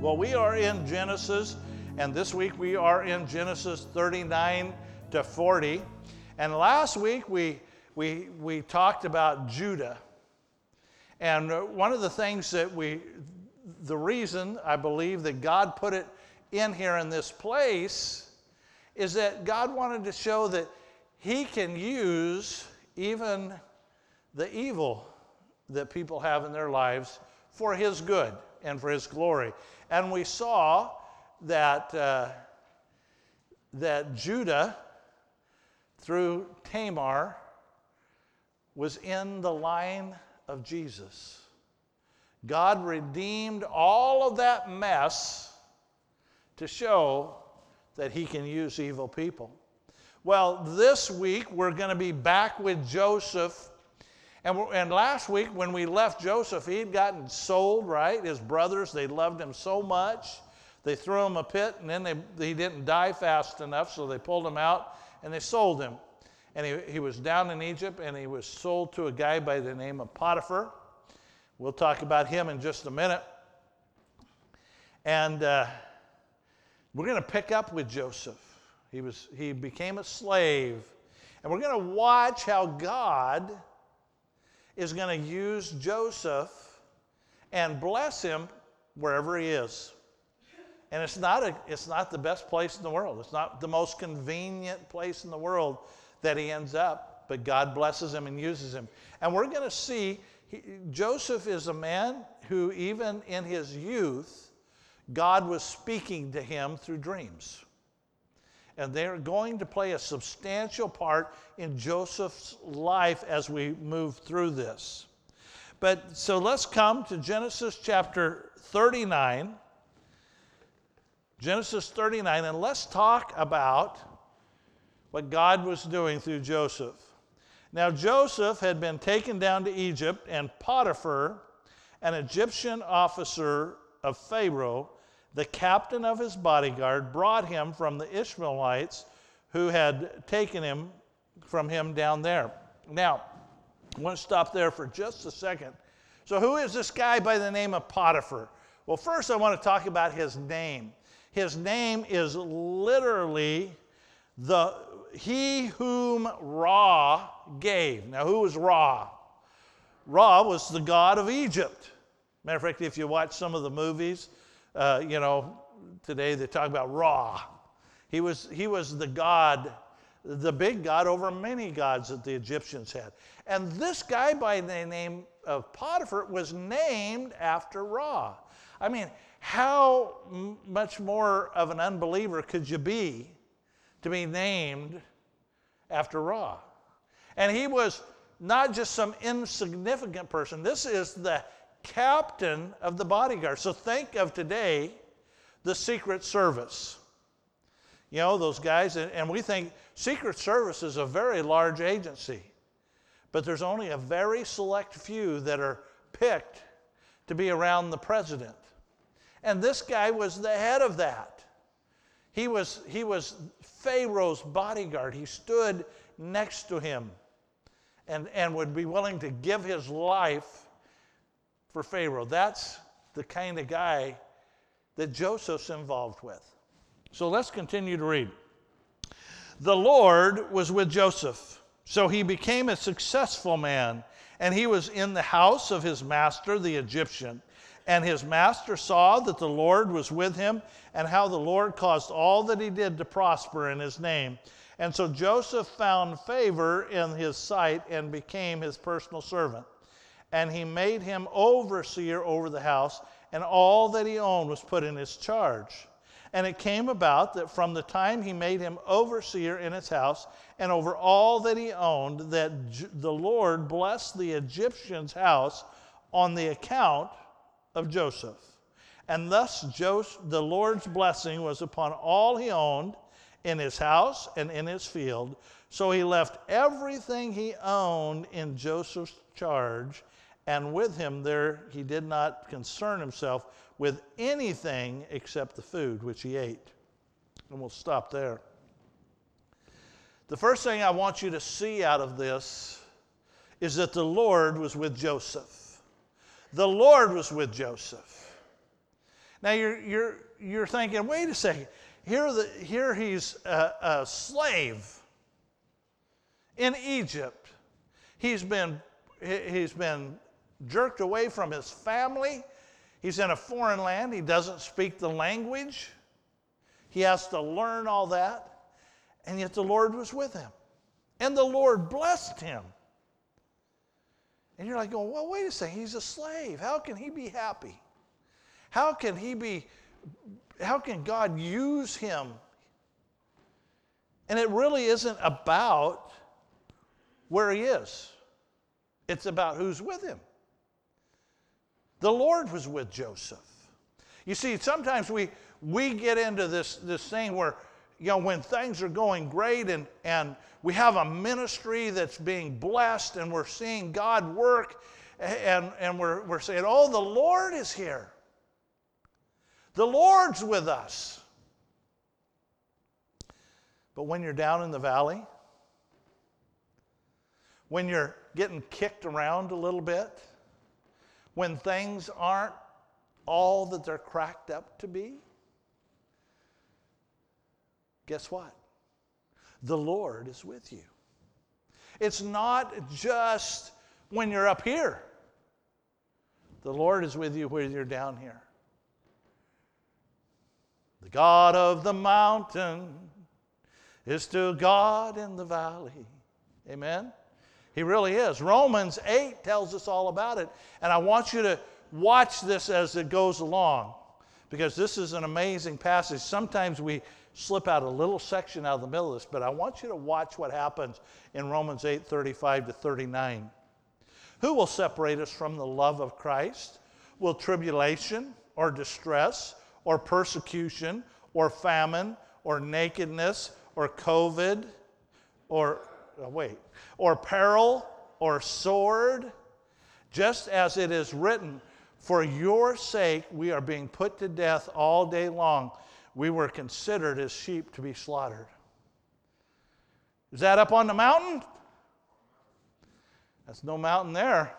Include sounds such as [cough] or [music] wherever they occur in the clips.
Well, we are in Genesis, and this week we are in Genesis 39 to 40. And last week we, we, we talked about Judah. And one of the things that we, the reason I believe that God put it in here in this place is that God wanted to show that He can use even the evil that people have in their lives for His good and for His glory. And we saw that, uh, that Judah, through Tamar, was in the line of Jesus. God redeemed all of that mess to show that He can use evil people. Well, this week we're going to be back with Joseph and, and last week, when we left Joseph, he had gotten sold, right? His brothers, they loved him so much. They threw him a pit, and then they, he didn't die fast enough, so they pulled him out and they sold him. And he, he was down in Egypt, and he was sold to a guy by the name of Potiphar. We'll talk about him in just a minute. And uh, we're going to pick up with Joseph. He, was, he became a slave. And we're going to watch how God is going to use Joseph and bless him wherever he is. And it's not, a, it's not the best place in the world. It's not the most convenient place in the world that he ends up, but God blesses him and uses him. And we're going to see he, Joseph is a man who, even in his youth, God was speaking to him through dreams and they're going to play a substantial part in Joseph's life as we move through this. But so let's come to Genesis chapter 39. Genesis 39, and let's talk about what God was doing through Joseph. Now, Joseph had been taken down to Egypt, and Potiphar, an Egyptian officer of Pharaoh, the captain of his bodyguard brought him from the Ishmaelites who had taken him from him down there. Now, I want to stop there for just a second. So, who is this guy by the name of Potiphar? Well, first, I want to talk about his name. His name is literally the he whom Ra gave. Now, who was Ra? Ra was the god of Egypt. Matter of fact, if you watch some of the movies, uh, you know, today they talk about Ra. He was, he was the God, the big God over many gods that the Egyptians had. And this guy by the name of Potiphar was named after Ra. I mean, how m- much more of an unbeliever could you be to be named after Ra? And he was not just some insignificant person. This is the captain of the bodyguard. So think of today the Secret Service. You know, those guys, and we think Secret Service is a very large agency, but there's only a very select few that are picked to be around the president. And this guy was the head of that. He was, he was Pharaoh's bodyguard. He stood next to him and, and would be willing to give his life for Pharaoh. That's the kind of guy that Joseph's involved with. So let's continue to read. The Lord was with Joseph, so he became a successful man, and he was in the house of his master, the Egyptian. And his master saw that the Lord was with him, and how the Lord caused all that he did to prosper in his name. And so Joseph found favor in his sight and became his personal servant and he made him overseer over the house, and all that he owned was put in his charge. And it came about that from the time he made him overseer in his house and over all that he owned, that the Lord blessed the Egyptian's house on the account of Joseph. And thus the Lord's blessing was upon all he owned in his house and in his field. So he left everything he owned in Joseph's charge and with him there he did not concern himself with anything except the food which he ate. And we'll stop there. The first thing I want you to see out of this is that the Lord was with Joseph. The Lord was with Joseph. Now you're, you're, you're thinking, wait a second. Here, the, here he's a, a slave in Egypt. He's been, he's been jerked away from his family. He's in a foreign land. He doesn't speak the language. He has to learn all that. And yet the Lord was with him. And the Lord blessed him. And you're like, going, well, wait a second. He's a slave. How can he be happy? How can he be, how can God use him? And it really isn't about where he is, it's about who's with him. The Lord was with Joseph. You see, sometimes we, we get into this, this thing where, you know, when things are going great and, and we have a ministry that's being blessed and we're seeing God work and, and we're, we're saying, oh, the Lord is here. The Lord's with us. But when you're down in the valley, when you're getting kicked around a little bit, when things aren't all that they're cracked up to be, guess what? The Lord is with you. It's not just when you're up here, the Lord is with you when you're down here. The God of the mountain is still God in the valley. Amen? He really is. Romans 8 tells us all about it. And I want you to watch this as it goes along because this is an amazing passage. Sometimes we slip out a little section out of the middle of this, but I want you to watch what happens in Romans 8 35 to 39. Who will separate us from the love of Christ? Will tribulation or distress or persecution or famine or nakedness or COVID or, Uh, wait, or peril or sword? Just as it is written, for your sake we are being put to death all day long. We were considered as sheep to be slaughtered. Is that up on the mountain? That's no mountain there.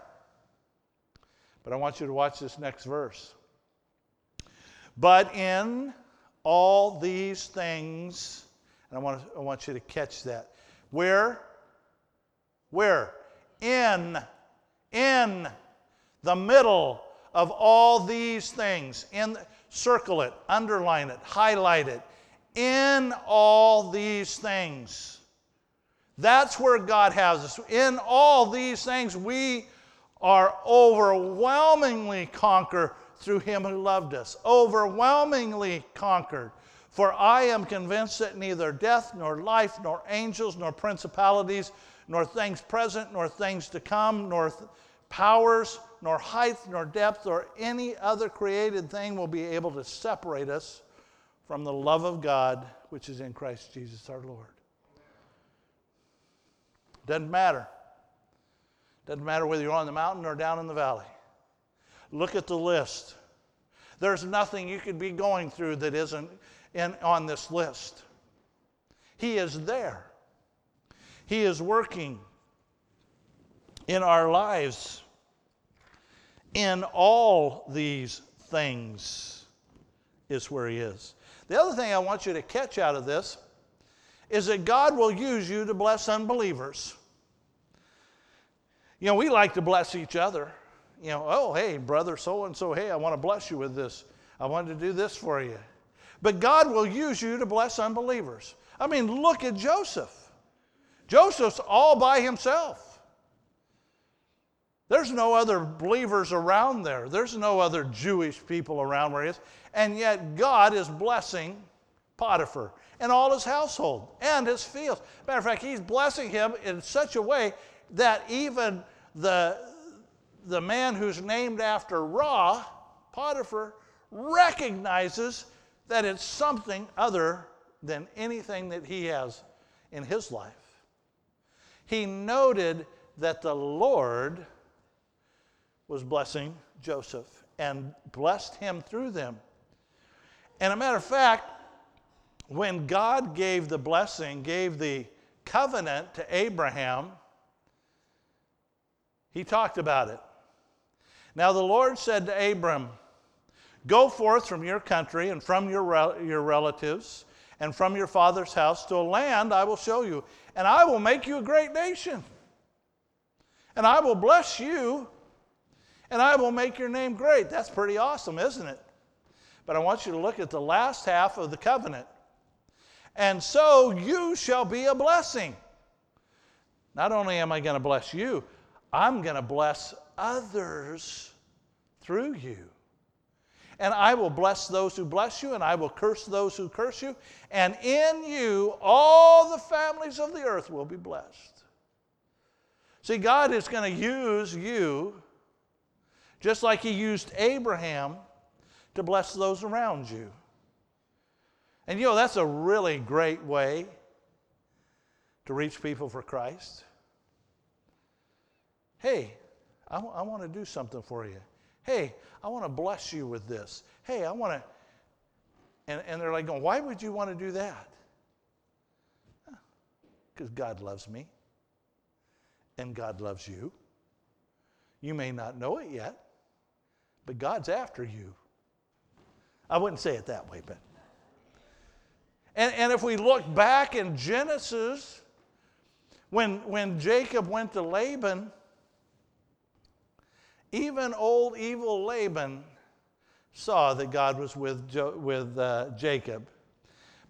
But I want you to watch this next verse. But in all these things, and I want, I want you to catch that. Where? Where? In, in the middle of all these things. In circle it, underline it, highlight it. In all these things. That's where God has us. In all these things, we are overwhelmingly conquered through him who loved us. Overwhelmingly conquered. For I am convinced that neither death, nor life, nor angels, nor principalities, nor things present, nor things to come, nor th- powers, nor height, nor depth, or any other created thing will be able to separate us from the love of God which is in Christ Jesus our Lord. Doesn't matter. Doesn't matter whether you're on the mountain or down in the valley. Look at the list. There's nothing you could be going through that isn't in, on this list. He is there. He is working in our lives in all these things is where he is. The other thing I want you to catch out of this is that God will use you to bless unbelievers. You know, we like to bless each other. You know, oh, hey, brother so and so, hey, I want to bless you with this. I wanted to do this for you. But God will use you to bless unbelievers. I mean, look at Joseph. Joseph's all by himself. There's no other believers around there. There's no other Jewish people around where he is. And yet God is blessing Potiphar and all his household and his fields. Matter of fact, he's blessing him in such a way that even the, the man who's named after Ra, Potiphar, recognizes that it's something other than anything that he has in his life. He noted that the Lord was blessing Joseph and blessed him through them. And a matter of fact, when God gave the blessing, gave the covenant to Abraham, he talked about it. Now the Lord said to Abram, Go forth from your country and from your, your relatives and from your father's house to a land I will show you, and I will make you a great nation. And I will bless you, and I will make your name great. That's pretty awesome, isn't it? But I want you to look at the last half of the covenant. And so you shall be a blessing. Not only am I going to bless you, I'm going to bless others through you. And I will bless those who bless you, and I will curse those who curse you. And in you, all the families of the earth will be blessed. See, God is going to use you just like He used Abraham to bless those around you. And you know, that's a really great way to reach people for Christ. Hey, I, w- I want to do something for you. Hey, I want to bless you with this. Hey, I want to. And, and they're like, going, why would you want to do that? Because God loves me and God loves you. You may not know it yet, but God's after you. I wouldn't say it that way, but. And, and if we look back in Genesis, when, when Jacob went to Laban, even old evil Laban saw that God was with, jo- with uh, Jacob.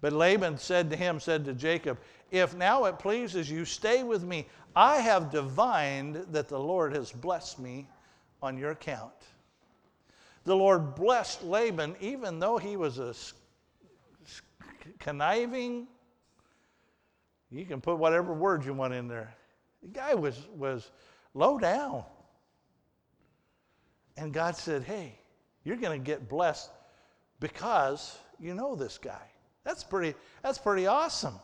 But Laban said to him, said to Jacob, If now it pleases you, stay with me. I have divined that the Lord has blessed me on your account. The Lord blessed Laban even though he was a conniving, you can put whatever word you want in there. The guy was, was low down. And God said, Hey, you're going to get blessed because you know this guy. That's pretty, that's pretty awesome.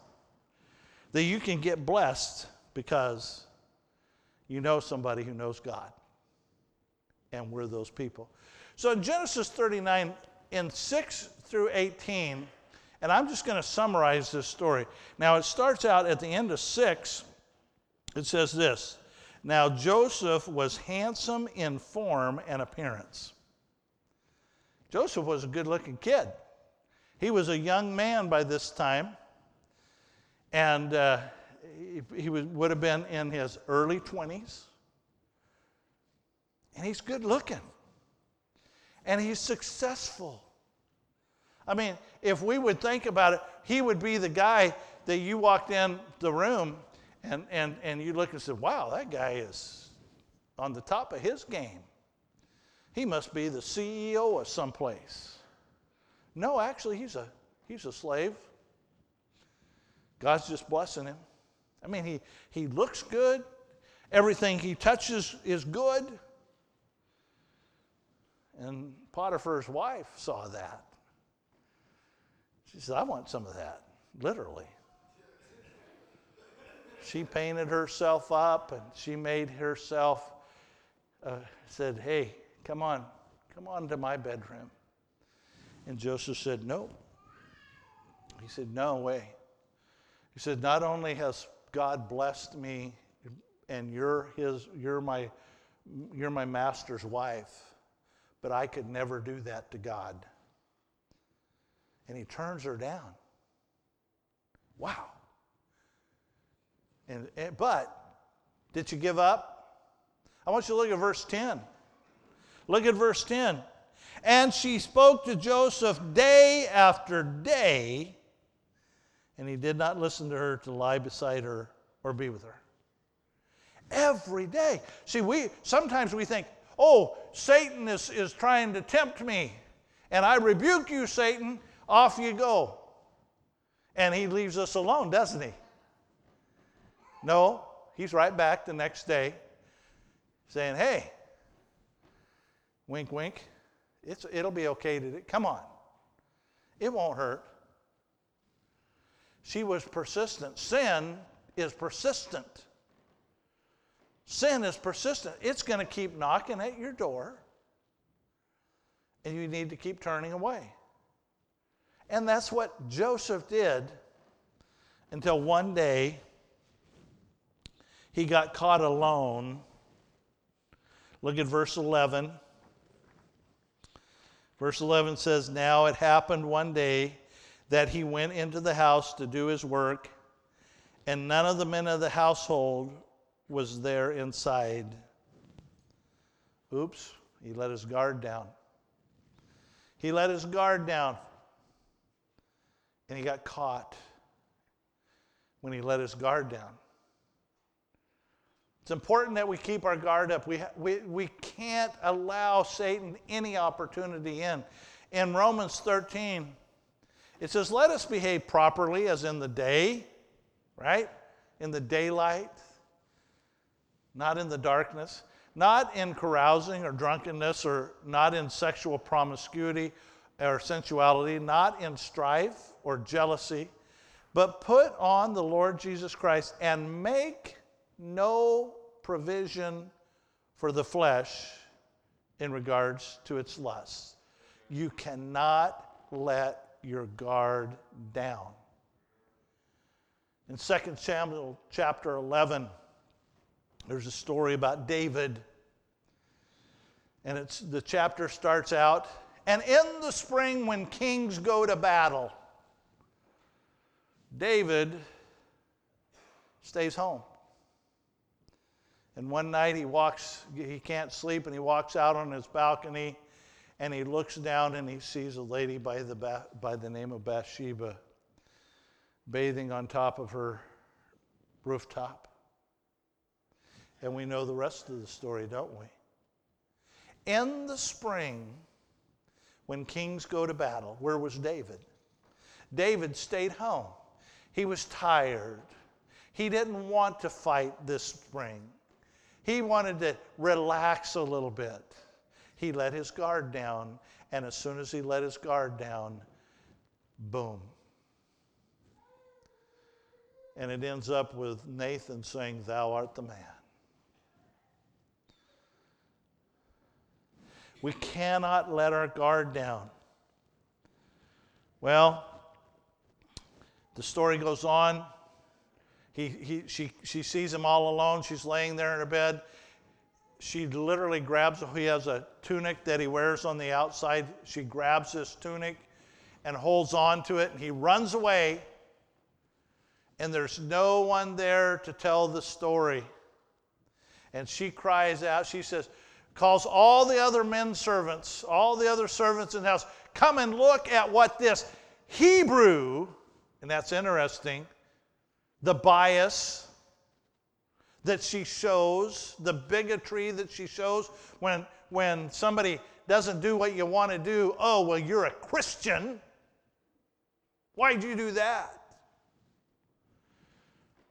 That you can get blessed because you know somebody who knows God. And we're those people. So in Genesis 39, in 6 through 18, and I'm just going to summarize this story. Now, it starts out at the end of 6. It says this Now Joseph was handsome in form and appearance. Joseph was a good looking kid. He was a young man by this time, and uh, he, he was, would have been in his early 20s. And he's good looking, and he's successful. I mean, if we would think about it, he would be the guy that you walked in the room and, and, and you look and said, wow, that guy is on the top of his game. He must be the CEO of someplace. No, actually, he's a, he's a slave. God's just blessing him. I mean, he, he looks good. Everything he touches is good. And Potiphar's wife saw that. She said, I want some of that, literally. She painted herself up and she made herself, uh, said, Hey, come on, come on to my bedroom. And Joseph said, No. He said, No way. He said, Not only has God blessed me and you're, his, you're, my, you're my master's wife, but I could never do that to God and he turns her down. Wow. And, and, but did you give up? I want you to look at verse 10. Look at verse 10. And she spoke to Joseph day after day, and he did not listen to her to lie beside her or be with her. Every day. See, we sometimes we think, oh, Satan is, is trying to tempt me. And I rebuke you, Satan, off you go. And he leaves us alone, doesn't he? No, he's right back the next day saying, hey, wink, wink, it's, it'll be okay to, come on. It won't hurt. She was persistent. Sin is persistent. Sin is persistent. It's going to keep knocking at your door, and you need to keep turning away. And that's what Joseph did until one day he got caught alone. Look at verse 11. Verse 11 says, Now it happened one day that he went into the house to do his work, and none of the men of the household was there inside. Oops, he let his guard down. He let his guard down, and he got caught when he let his guard down. It's important that we keep our guard up. We, we, we can't allow Satan any opportunity in. In Romans 13, it says, Let us behave properly as in the day, right? In the daylight, not in the darkness, not in carousing or drunkenness, or not in sexual promiscuity or sensuality, not in strife or jealousy, but put on the Lord Jesus Christ and make no provision for the flesh in regards to its lusts. You cannot let your guard down. In 2 Samuel chapter 11, there's a story about David. And it's, the chapter starts out, and in the spring when kings go to battle, David stays home. And one night he walks, he can't sleep, and he walks out on his balcony and he looks down and he sees a lady by the, by the name of Bathsheba bathing on top of her rooftop. And we know the rest of the story, don't we? In the spring, when kings go to battle, where was David? David stayed home. He was tired. He didn't want to fight this spring. He wanted to relax a little bit. He let his guard down, and as soon as he let his guard down, boom. And it ends up with Nathan saying, Thou art the man. We cannot let our guard down. Well, the story goes on. He, he, she, she sees him all alone. She's laying there in her bed. She literally grabs, he has a tunic that he wears on the outside. She grabs this tunic and holds on to it, and he runs away. And there's no one there to tell the story. And she cries out, she says, calls all the other men servants, all the other servants in the house, come and look at what this Hebrew, and that's interesting, the bias that she shows, the bigotry that she shows when, when somebody doesn't do what you want to do. Oh, well, you're a Christian. Why'd you do that?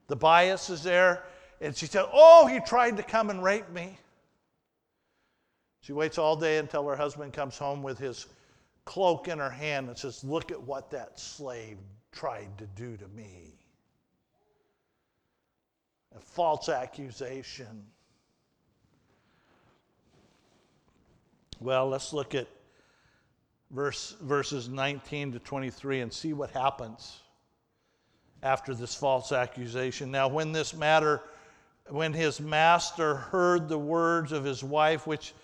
The bias is there. And she said, Oh, he tried to come and rape me. She waits all day until her husband comes home with his cloak in her hand and says, Look at what that slave tried to do to me a false accusation. Well, let's look at verse, verses 19 to 23 and see what happens after this false accusation. Now, when this matter, when his master heard the words of his wife, which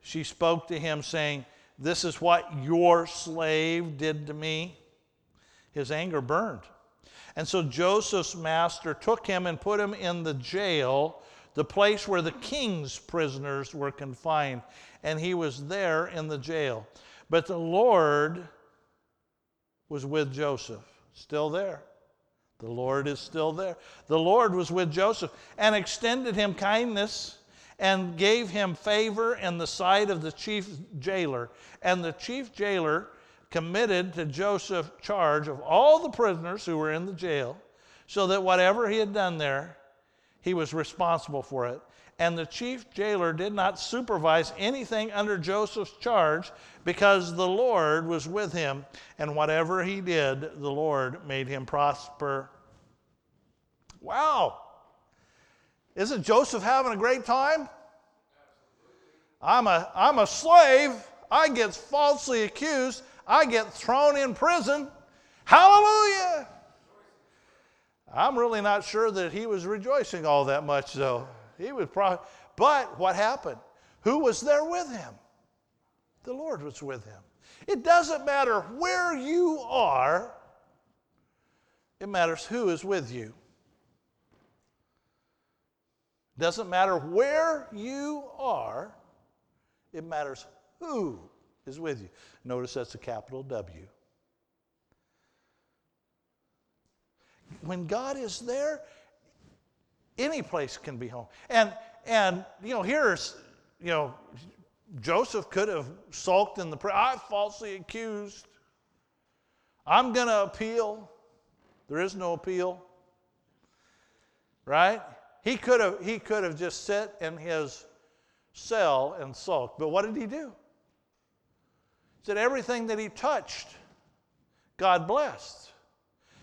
she spoke to him, saying, This is what your slave did to me, his anger burned. And so Joseph's master took him and put him in the jail, the place where the king's prisoners were confined. And he was there in the jail. But the Lord was with Joseph, still there. The Lord is still there. The Lord was with Joseph and extended him kindness and gave him favor in the sight of the chief jailer. And the chief jailer committed to Joseph charge of all the prisoners who were in the jail, so that whatever he had done there, he was responsible for it. And the chief jailer did not supervise anything under Joseph's charge because the Lord was with him, and whatever he did, the Lord made him prosper. Wow! Isn't Joseph having a great time? I'm a, I'm a slave. I get falsely accused. I get thrown in prison. Hallelujah! I'm really not sure that he was rejoicing all that much, though. He was probably, but what happened? Who was there with him? The Lord was with him. It doesn't matter where you are, it matters who is with you. Doesn't matter where you are, it matters who is with you. Notice that's a capital W. When God is there, any place can be home. And and you know, here's you know, Joseph could have sulked in the prayer. I falsely accused. I'm going to appeal. There is no appeal. Right? He could have he could have just sat in his cell and sulked. But what did he do? Said everything that he touched, God blessed.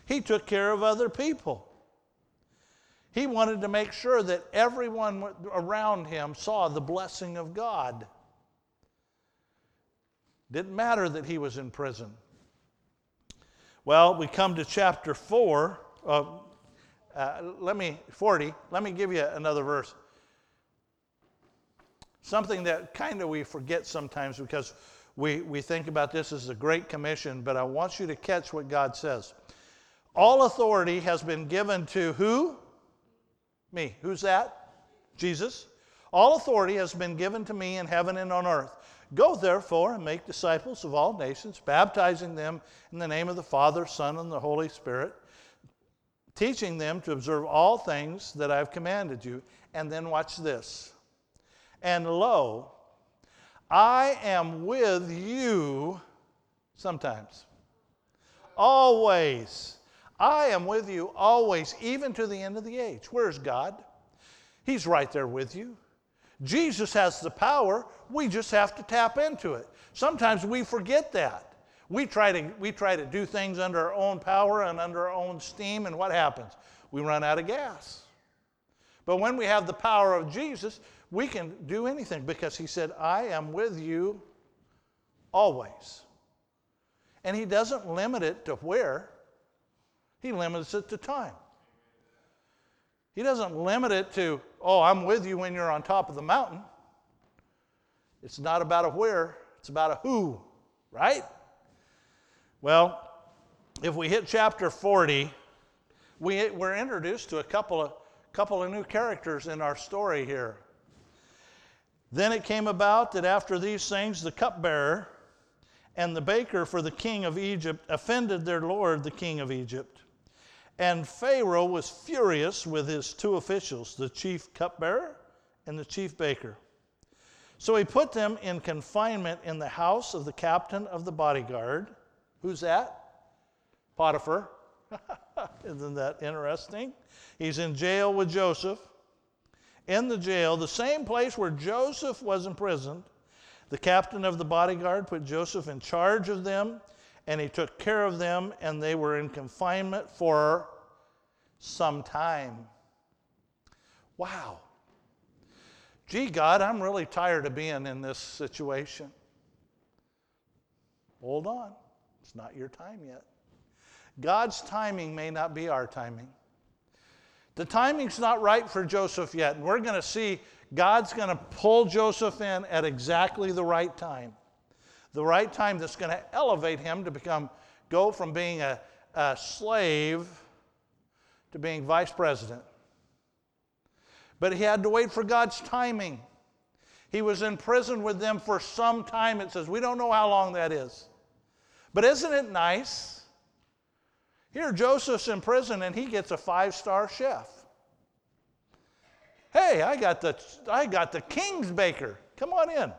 He took care of other people. He wanted to make sure that everyone around him saw the blessing of God. Didn't matter that he was in prison. Well, we come to chapter 4. Uh, uh, let me, 40, let me give you another verse. Something that kind of we forget sometimes because we, we think about this as a great commission, but I want you to catch what God says. All authority has been given to who? Me. Who's that? Jesus. All authority has been given to me in heaven and on earth. Go therefore and make disciples of all nations, baptizing them in the name of the Father, Son, and the Holy Spirit, teaching them to observe all things that I've commanded you. And then watch this. And lo, I am with you sometimes, always. I am with you always, even to the end of the age. Where's God? He's right there with you. Jesus has the power, we just have to tap into it. Sometimes we forget that. We try to, we try to do things under our own power and under our own steam, and what happens? We run out of gas. But when we have the power of Jesus, we can do anything because He said, I am with you always. And He doesn't limit it to where, He limits it to time. He doesn't limit it to, oh, I'm with you when you're on top of the mountain. It's not about a where, it's about a who, right? Well, if we hit chapter 40, we, we're introduced to a couple of, couple of new characters in our story here. Then it came about that after these things, the cupbearer and the baker for the king of Egypt offended their lord, the king of Egypt. And Pharaoh was furious with his two officials, the chief cupbearer and the chief baker. So he put them in confinement in the house of the captain of the bodyguard. Who's that? Potiphar. [laughs] Isn't that interesting? He's in jail with Joseph. In the jail, the same place where Joseph was imprisoned, the captain of the bodyguard put Joseph in charge of them and he took care of them, and they were in confinement for some time. Wow. Gee, God, I'm really tired of being in this situation. Hold on, it's not your time yet. God's timing may not be our timing. The timing's not right for Joseph yet. And we're going to see God's going to pull Joseph in at exactly the right time the right time that's going to elevate him to become, go from being a, a slave to being vice president. But he had to wait for God's timing. He was in prison with them for some time. It says, we don't know how long that is. But isn't it nice? Here, Joseph's in prison and he gets a five star chef. Hey, I got, the, I got the king's baker. Come on in.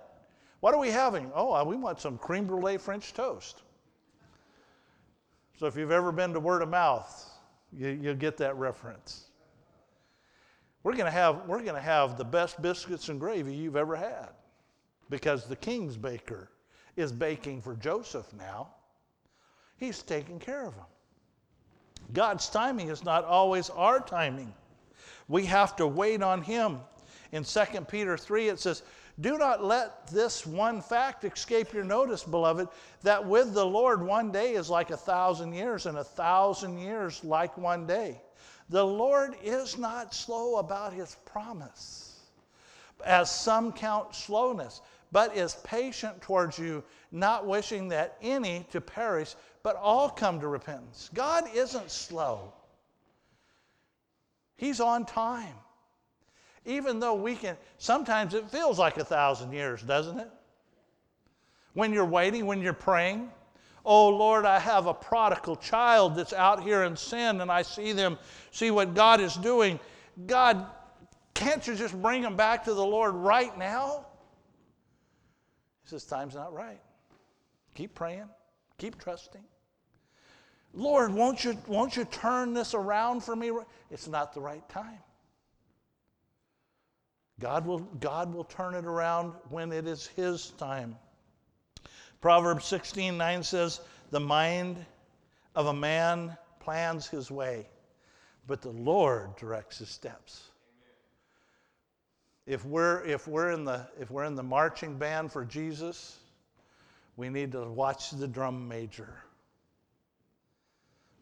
What are we having? Oh, uh, we want some creme brulee French toast. So if you've ever been to word of mouth, you, you'll get that reference. We're going to have we're going to have the best biscuits and gravy you've ever had because the king's baker is baking for Joseph now. He's taking care of him. God's timing is not always our timing. We have to wait on him. In 2 Peter 3 it says, do not let this one fact escape your notice, beloved, that with the Lord one day is like a thousand years, and a thousand years like one day. The Lord is not slow about his promise, as some count slowness, but is patient towards you, not wishing that any to perish, but all come to repentance. God isn't slow, He's on time. Even though we can, sometimes it feels like a thousand years, doesn't it? When you're waiting, when you're praying, oh Lord, I have a prodigal child that's out here in sin and I see them, see what God is doing. God, can't you just bring them back to the Lord right now? He says, Time's not right. Keep praying, keep trusting. Lord, won't you, won't you turn this around for me? It's not the right time. God will, God will turn it around when it is His time. Proverbs 16 9 says, The mind of a man plans his way, but the Lord directs his steps. If we're, if, we're in the, if we're in the marching band for Jesus, we need to watch the drum major.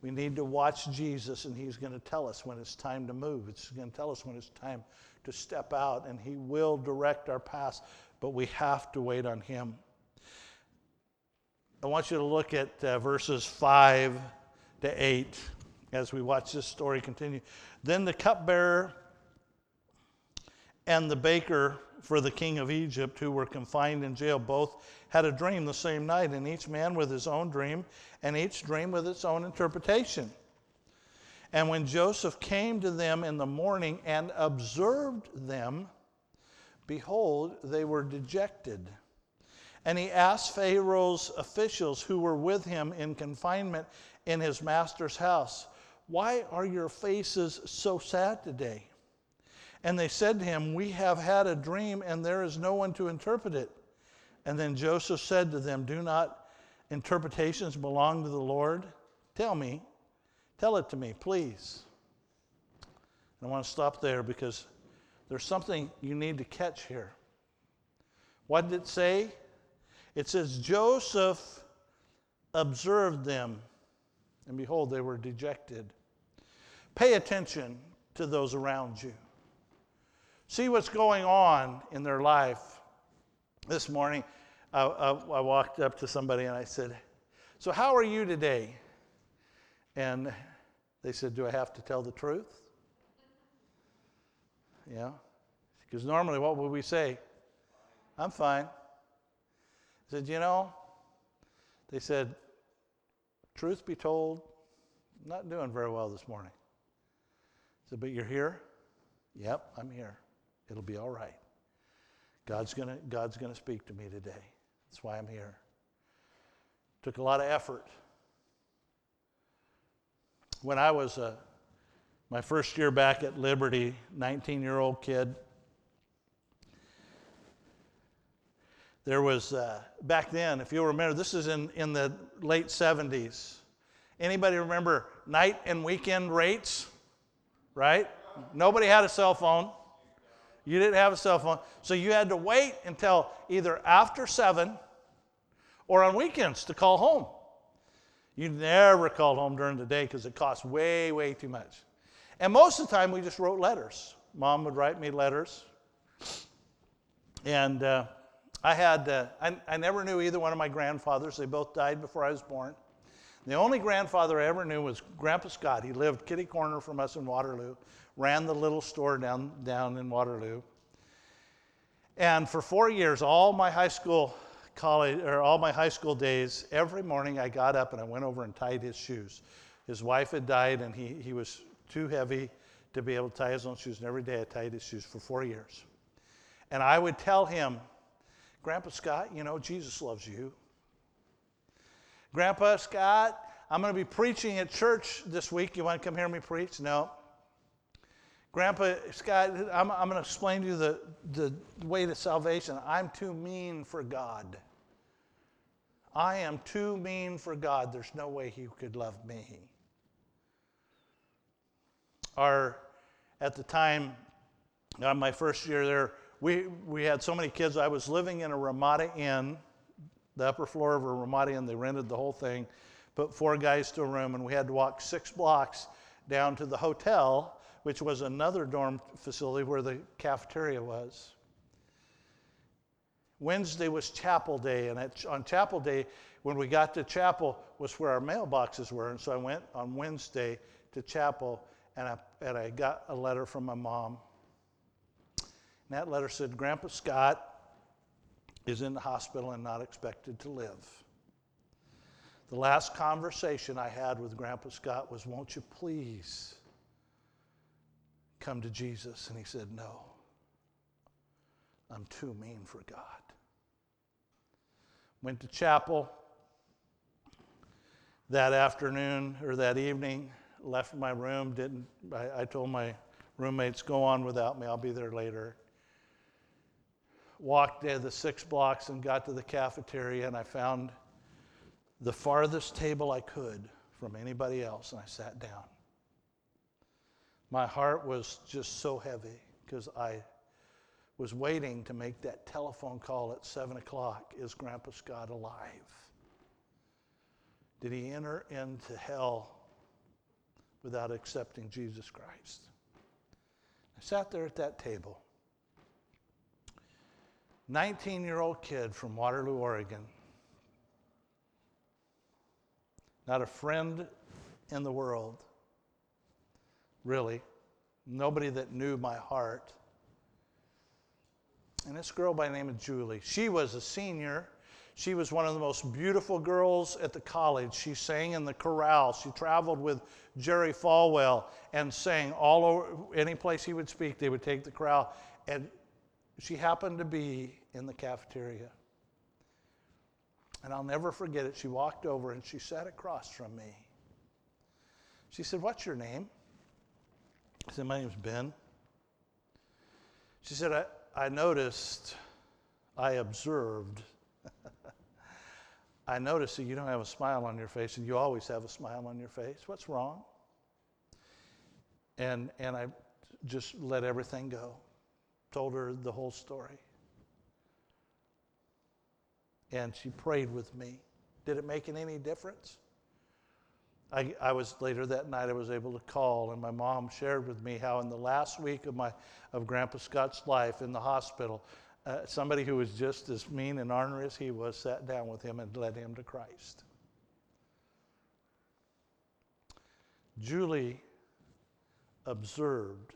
We need to watch Jesus, and He's going to tell us when it's time to move. It's going to tell us when it's time to step out, and He will direct our paths, but we have to wait on Him. I want you to look at uh, verses 5 to 8 as we watch this story continue. Then the cupbearer and the baker for the king of Egypt, who were confined in jail, both had a dream the same night, and each man with his own dream, and each dream with its own interpretation. And when Joseph came to them in the morning and observed them, behold, they were dejected. And he asked Pharaoh's officials who were with him in confinement in his master's house, Why are your faces so sad today? And they said to him, We have had a dream, and there is no one to interpret it. And then Joseph said to them, Do not interpretations belong to the Lord? Tell me, tell it to me, please. And I want to stop there because there's something you need to catch here. What did it say? It says, Joseph observed them, and behold, they were dejected. Pay attention to those around you. See what's going on in their life. This morning, I, I, walked up to somebody and I said, So, how are you today? And they said, Do I have to tell the truth? Yeah. Because normally, what would we say? I'm fine. I said, You know, they said, Truth be told, not doing very well this morning. I said, But you're here? Yep, I'm here. It'll be all right. God's going God's to speak to me today. That's why I'm here. Took a lot of effort. When I was uh, my first year back at Liberty, 19 year old kid, there was uh, back then, if you'll remember, this is in, in the late 70s. Anybody remember night and weekend rates? Right? Nobody had a cell phone. You didn't have a cell phone. So you had to wait until either after 7 or on weekends to call home. You never called home during the day because it cost way, way too much. And most of the time, we just wrote letters. Mom would write me letters. And uh, I had, uh, I, I never knew either one of my grandfathers. They both died before I was born. The only grandfather I ever knew was Grandpa Scott. He lived kitty corner from us in Waterloo ran the little store down, down in Waterloo. And for four years, all my high school college or all my high school days, every morning I got up and I went over and tied his shoes. His wife had died and he, he was too heavy to be able to tie his own shoes. And every day I tied his shoes for four years. And I would tell him, Grandpa Scott, you know, Jesus loves you. Grandpa Scott, I'm going to be preaching at church this week. You want to come hear me preach? No. Grandpa Scott, I'm, I'm going to explain to you the, the way to salvation. I'm too mean for God. I am too mean for God. There's no way He could love me. Our, at the time, uh, my first year there, we, we had so many kids. I was living in a Ramada Inn, the upper floor of a Ramada and They rented the whole thing, put four guys to a room, and we had to walk six blocks down to the hotel which was another dorm facility where the cafeteria was. Wednesday was chapel day, and at, on chapel day, when we got to chapel, was where our mailboxes were. And so I went on Wednesday to chapel, and I, and I got a letter from my mom. And that letter said, Grandpa Scott is in the hospital and not expected to live. The last conversation I had with Grandpa Scott was, Won't you please come to Jesus? And he said, No, I'm too mean for God. Went to chapel that afternoon or that evening, left my room, didn't, I, I told my roommates, Go on without me, I'll be there later walked the six blocks and got to the cafeteria, and I found the farthest table I could from anybody else, and I sat down. My heart was just so heavy because I was waiting to make that telephone call at 7 o'clock. Is Grandpa Scott alive? Did he enter into hell without accepting Jesus Christ? I sat there at that table. 19 year old kid from Waterloo, Oregon. Not a friend in the world, really. Nobody that knew my heart. And this girl by the name of Julie, she was a senior. She was one of the most beautiful girls at the college. She sang in the chorale. She traveled with Jerry Falwell and sang all over any place he would speak, they would take the chorale. And she happened to be in the cafeteria. And I'll never forget it. She walked over and she sat across from me. She said, What's your name? I said, My name's Ben. She said, I, I noticed, I observed, [laughs] I noticed that you don't have a smile on your face, and you always have a smile on your face. What's wrong? And, and I just let everything go told her the whole story. And she prayed with me. Did it make any difference? I, I, was later that night, I was able to call, and my mom shared with me how in the last week of, my, of Grandpa Scott's life in the hospital, uh, somebody who was just as mean and ornery as he was sat down with him and led him to Christ. Julie observed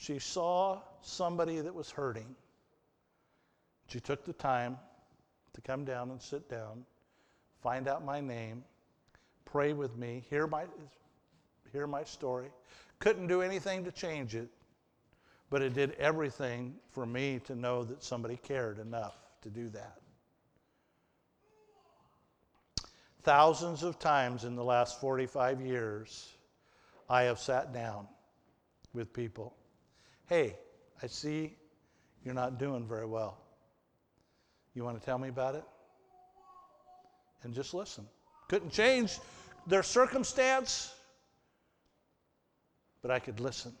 she saw somebody that was hurting. She took the time to come down and sit down, find out my name, pray with me, hear my, hear my story. Couldn't do anything to change it, but it did everything for me to know that somebody cared enough to do that. Thousands of times in the last 45 years, I have sat down with people Hey, I see you're not doing very well. You want to tell me about it? And just listen. Couldn't change their circumstance, but I could listen.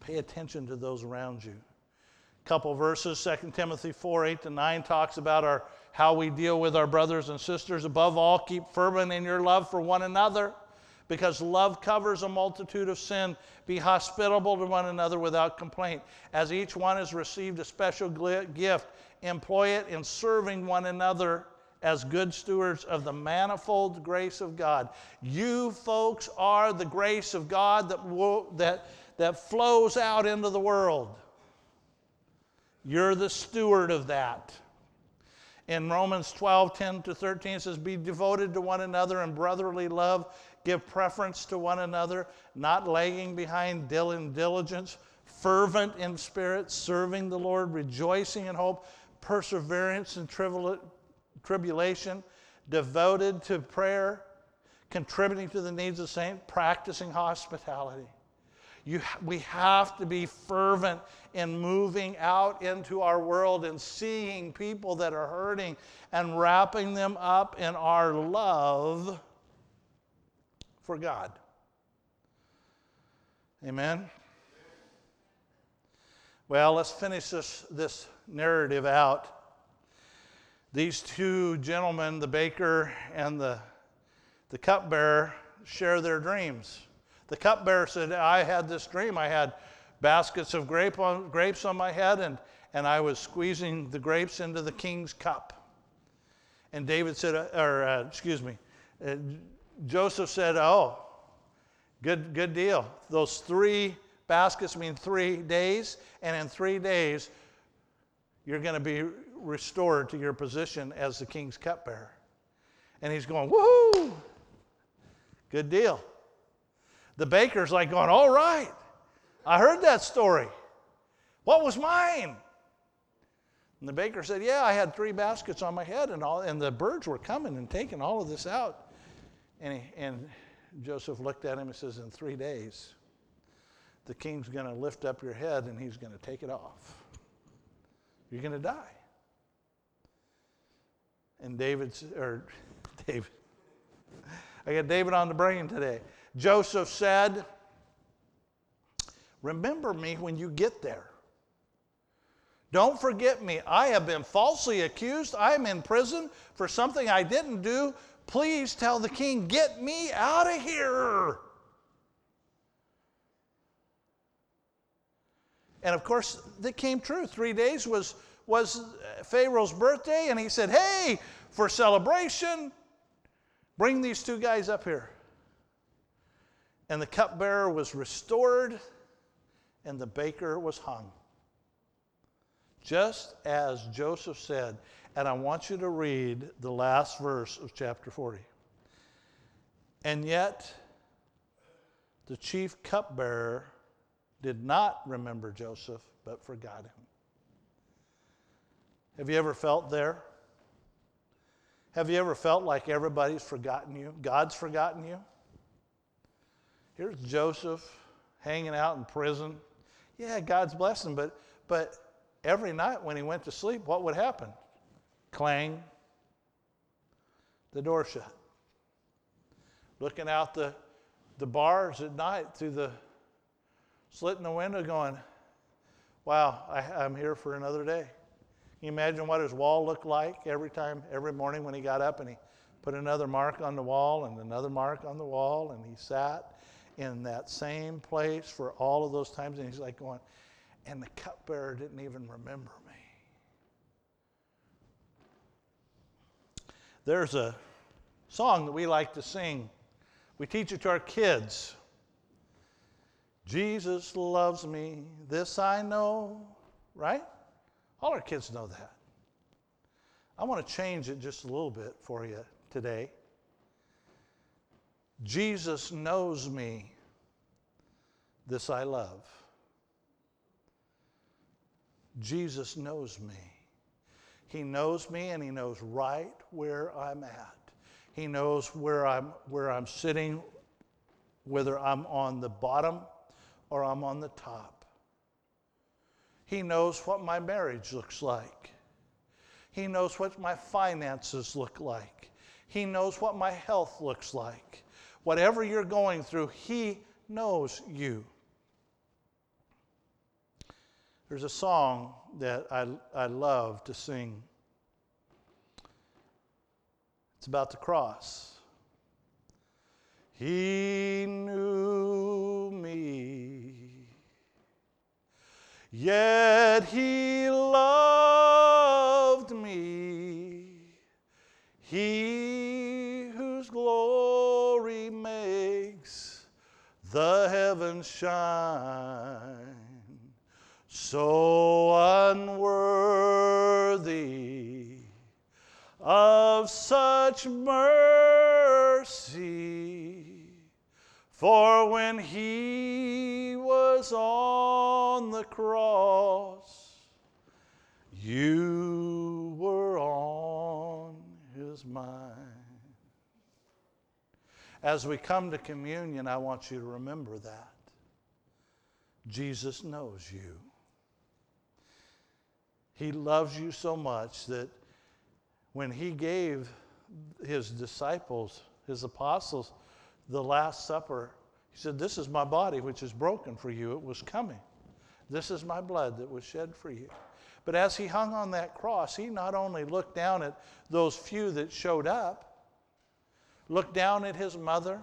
Pay attention to those around you. A Couple verses, 2 Timothy 4 8 to 9 talks about our, how we deal with our brothers and sisters. Above all, keep fervent in your love for one another because love covers a multitude of sin. Be hospitable to one another without complaint. As each one has received a special gift, employ it in serving one another as good stewards of the manifold grace of God. You folks are the grace of God that, that, that flows out into the world. You're the steward of that. In Romans 12, 10 to 13, it says, Be devoted to one another in brotherly love give preference to one another, not lagging behind in diligence, fervent in spirit, serving the Lord, rejoicing in hope, perseverance in tribulation, devoted to prayer, contributing to the needs of saints, practicing hospitality. You, we have to be fervent in moving out into our world and seeing people that are hurting and wrapping them up in our love for God. Amen? Well, let's finish this, this narrative out. These two gentlemen, the baker and the, the cupbearer, share their dreams. The cupbearer said, I had this dream. I had baskets of grape on, grapes on my head, and, and I was squeezing the grapes into the king's cup. And David said, uh, or uh, excuse me, uh, Joseph said, Oh, good, good deal. Those three baskets mean three days, and in three days, you're going to be restored to your position as the king's cupbearer. And he's going, Woohoo! Good deal. The baker's like going, All right, I heard that story. What was mine? And the baker said, Yeah, I had three baskets on my head, and, all, and the birds were coming and taking all of this out. And, he, and Joseph looked at him and says, In three days, the king's going to lift up your head and he's going to take it off. You're going to die. And David, or [laughs] David, I got David on the brain today. Joseph said, Remember me when you get there. Don't forget me. I have been falsely accused. I'm in prison for something I didn't do. Please tell the king, get me out of here. And of course, that came true. Three days was, was Pharaoh's birthday, and he said, Hey, for celebration, bring these two guys up here. And the cupbearer was restored, and the baker was hung just as Joseph said. And I want you to read the last verse of chapter 40. And yet, the chief cupbearer did not remember Joseph, but forgot him. Have you ever felt there? Have you ever felt like everybody's forgotten you? God's forgotten you? Here's Joseph hanging out in prison. Yeah, God's blessing, but but every night when he went to sleep, what would happen? Clang, the door shut. Looking out the, the bars at night through the slit in the window, going, Wow, I, I'm here for another day. Can you imagine what his wall looked like every time, every morning when he got up and he put another mark on the wall and another mark on the wall and he sat in that same place for all of those times and he's like going, and the cupbearer didn't even remember me. There's a song that we like to sing. We teach it to our kids. Jesus loves me, this I know, right? All our kids know that. I want to change it just a little bit for you today. Jesus knows me, this I love. Jesus knows me. He knows me and he knows right where I'm at. He knows where I'm where I'm sitting whether I'm on the bottom or I'm on the top. He knows what my marriage looks like. He knows what my finances look like. He knows what my health looks like. Whatever you're going through, He knows you. There's a song that I, I love to sing. It's about the cross. He knew me, yet he loved me. He whose glory makes the heavens shine so unworthy of such mercy. For when he was on the cross, you were on his mind. As we come to communion, I want you to remember that. Jesus knows you. He loves you so much that when he gave his disciples, his apostles, the Last Supper, he said, This is my body which is broken for you. It was coming. This is my blood that was shed for you. But as he hung on that cross, he not only looked down at those few that showed up, looked down at his mother,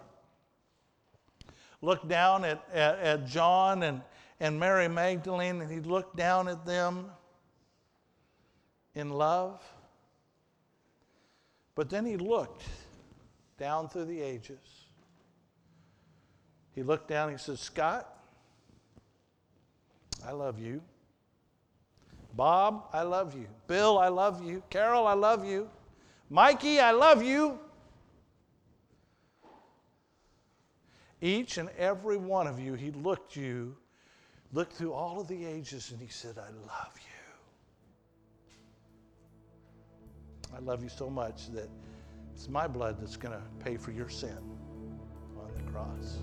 looked down at, at, at John and, and Mary Magdalene, and he looked down at them in love. But then he looked down through the ages. He looked down and he said, Scott, I love you. Bob, I love you. Bill, I love you. Carol, I love you. Mikey, I love you. Each and every one of you, he looked you, looked through all of the ages, and he said, I love you. I love you so much that it's my blood that's going to pay for your sin on the cross.